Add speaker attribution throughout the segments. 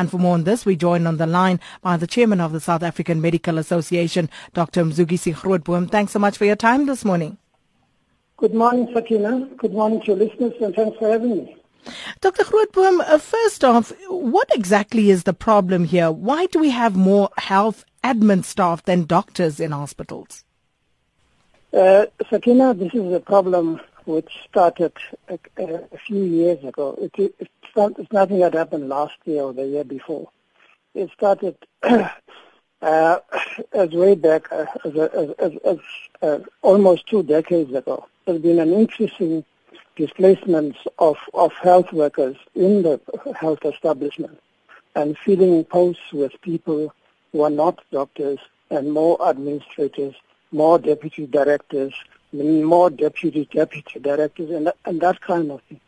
Speaker 1: And for more on this, we join on the line by the chairman of the South African Medical Association, Dr. Mzukisi Grootboom. Thanks so much for your time this morning.
Speaker 2: Good morning, Sakina. Good morning to your listeners, and thanks for having me.
Speaker 1: Dr. Grootboom, uh, first off, what exactly is the problem here? Why do we have more health admin staff than doctors in hospitals?
Speaker 2: Uh, Sakina, this is a problem which started a, a few years ago. It, it, it's, not, it's nothing that happened last year or the year before. It started uh, as way back uh, as, as, as, as uh, almost two decades ago. There's been an increasing displacement of, of health workers in the health establishment and filling posts with people who are not doctors and more administrators more deputy directors, more deputy deputy directors, and, and that kind of thing.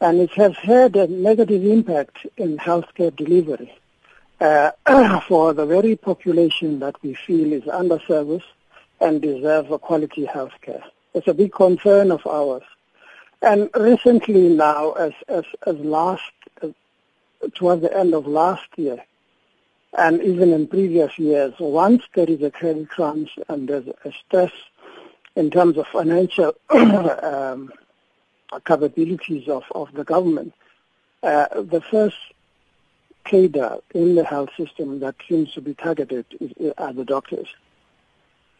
Speaker 2: And it has had a negative impact in healthcare delivery uh, for the very population that we feel is underserviced and deserve a quality healthcare. It's a big concern of ours. And recently now, as, as, as last, uh, towards the end of last year, and even in previous years, once there is a credit crunch and there's a stress in terms of financial um, capabilities of, of the government, uh, the first cadre in the health system that seems to be targeted is, are the doctors.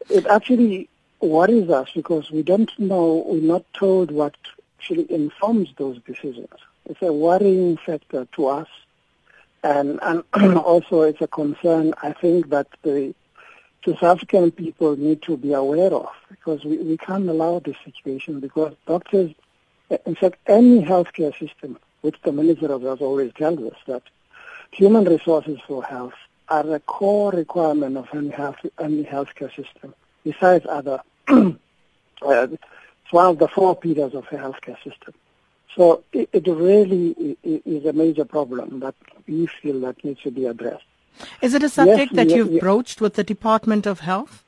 Speaker 2: It actually worries us because we don't know, we're not told what actually informs those decisions. It's a worrying factor to us and, and also it's a concern I think that the South African people need to be aware of because we, we can't allow this situation because doctors, in fact, any healthcare system, which the Minister of Health always tells us that human resources for health are a core requirement of any health any healthcare system, besides other. uh, it's one of the four pillars of a healthcare system. So it, it really is a major problem that we feel that needs to be addressed.
Speaker 1: Is it a subject yes, that you've broached with the Department of Health?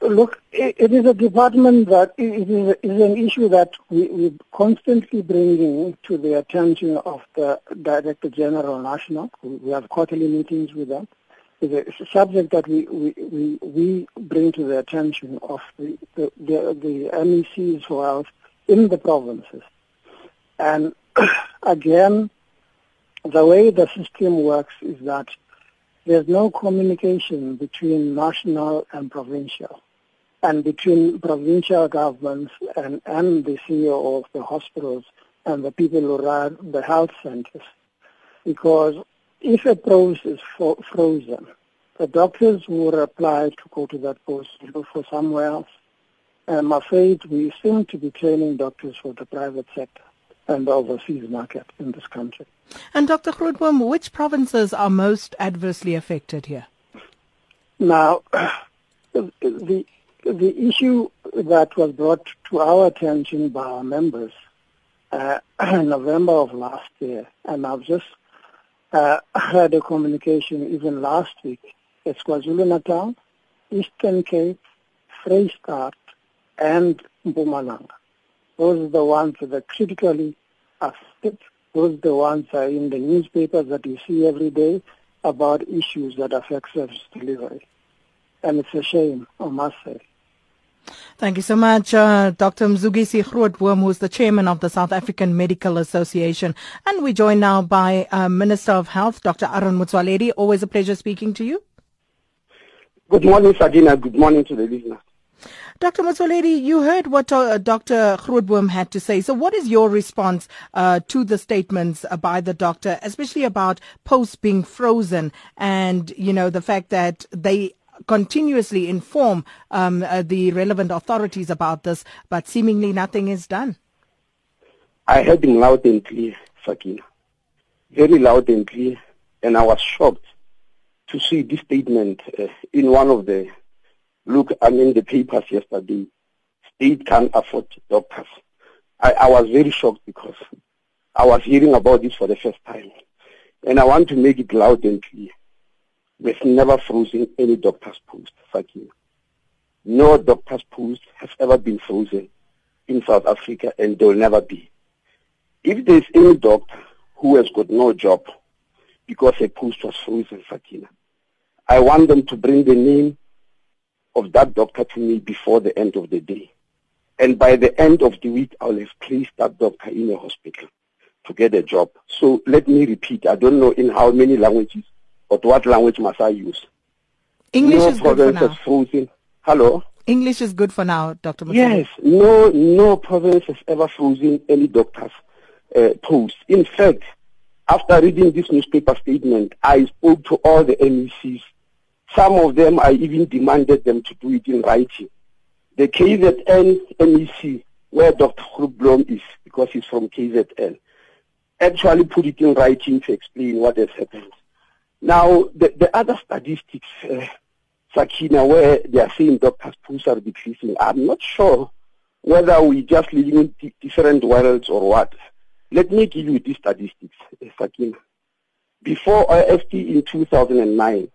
Speaker 2: Look, it, it is a department that it is, is an issue that we, we constantly bringing to the attention of the Director General National. We have quarterly meetings with them. It's a subject that we, we, we, we bring to the attention of the, the, the, the MECs for health in the provinces. And again, the way the system works is that there's no communication between national and provincial and between provincial governments and, and the CEO of the hospitals and the people who run the health centers. Because if a post is frozen, the doctors will apply to go to that post look for somewhere else. And I'm afraid we seem to be training doctors for the private sector and the overseas market in this country.
Speaker 1: And Dr. Grootboom, which provinces are most adversely affected here?
Speaker 2: Now, the, the issue that was brought to our attention by our members uh, in November of last year, and I've just uh, had a communication even last week, is KwaZulu-Natal, Eastern Cape, Vrystaat, and Mpumalanga. Those are the ones that are critically affected. Those the ones are in the newspapers that you see every day about issues that affect service delivery. And it's a shame, I must say.
Speaker 1: Thank you so much, uh, Dr. Mzukisi Grootboom, who's the chairman of the South African Medical Association. And we join now by uh, Minister of Health, Dr. Aaron Motsoaledi. Always a pleasure speaking to you.
Speaker 3: Good morning, Sakina. Good morning to the listeners.
Speaker 1: Dr. Motsoaledi, you heard what uh, Dr. Grootboom had to say. So what is your response uh, to the statements uh, by the doctor, especially about posts being frozen and, you know, the fact that they continuously inform um, uh, the relevant authorities about this, but seemingly nothing is done?
Speaker 3: I heard him loud and clear, Sakina. Very loud and clear. And I was shocked to see this statement uh, in one of the Look, I mean, the papers yesterday, state can't afford doctors. I, I was very shocked because I was hearing about this for the first time. And I want to make it loud and clear. We've never frozen any doctor's post, you. No doctor's post has ever been frozen in South Africa and there will never be. If there's any doctor who has got no job, because a post was frozen, Sakina. I want them to bring the name of that doctor to me before the end of the day. And by the end of the week, I'll have placed that doctor in a hospital to get a job. So let me repeat. I don't know in how many languages, but what language must I use?
Speaker 1: English no is good for now.
Speaker 3: Frozen. Hello?
Speaker 1: English is good for now, Dr.
Speaker 3: Yes, no, no province has ever frozen any doctor's uh, post. In fact, after reading this newspaper statement, I spoke to all the MECs. Some of them, I even demanded them to do it in writing. The KZN MEC, where Dr. Grootboom is, because he's from KZN, actually put it in writing to explain what has happened. Now, the, the other statistics, uh, Sakina, where they are saying doctors' pools are decreasing, I'm not sure whether we're just living in different worlds or what. Let me give you these statistics, uh, Sakina. Before OSD in 2009,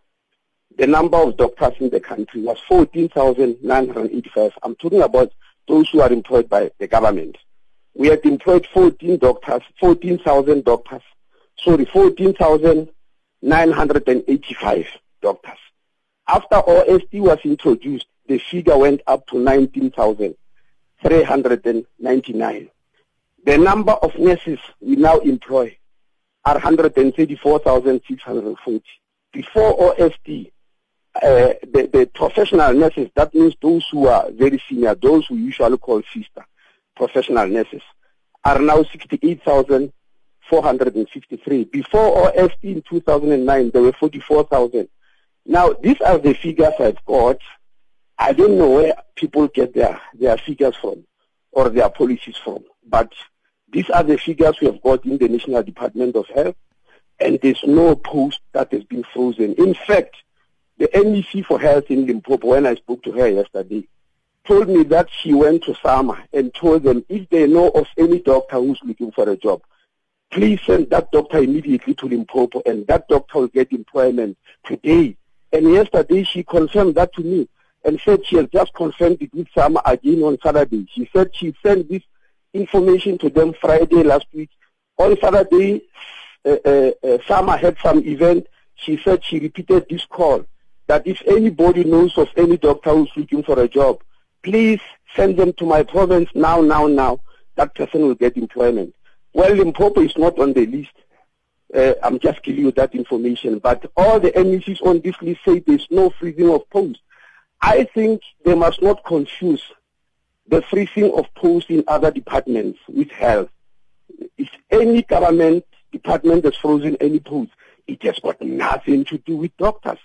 Speaker 3: the number of doctors in the country was 14,985. I'm talking about those who are employed by the government. We had employed 14 doctors, 14,000 doctors, sorry, 14,985 doctors. After OSD was introduced, the figure went up to 19,399. The number of nurses we now employ are 134,640. Before OSD, uh, the, the professional nurses, that means those who are very senior, those who usually call sister, professional nurses, are now 68,453. Before OSD in 2009, there were 44,000. Now, these are the figures I've got. I don't know where people get their, their figures from or their policies from, but these are the figures we have got in the National Department of Health, and there's no post that has been frozen. In fact, the MEC for Health in Limpopo, when I spoke to her yesterday, told me that she went to SAMA and told them if they know of any doctor who's looking for a job, please send that doctor immediately to Limpopo and that doctor will get employment today. And yesterday she confirmed that to me and said she has just confirmed it with SAMA again on Saturday. She said she sent this information to them Friday last week. On Saturday, uh, uh, uh, SAMA had some event. She said she repeated this call that if anybody knows of any doctor who's looking for a job, please send them to my province now, now, now. That person will get employment. Well, Limpopo is not on the list. Uh, I'm just giving you that information. But all the MECs on this list say there's no freezing of posts. I think they must not confuse the freezing of posts in other departments with health. If any government department has frozen any posts, it has got nothing to do with doctors.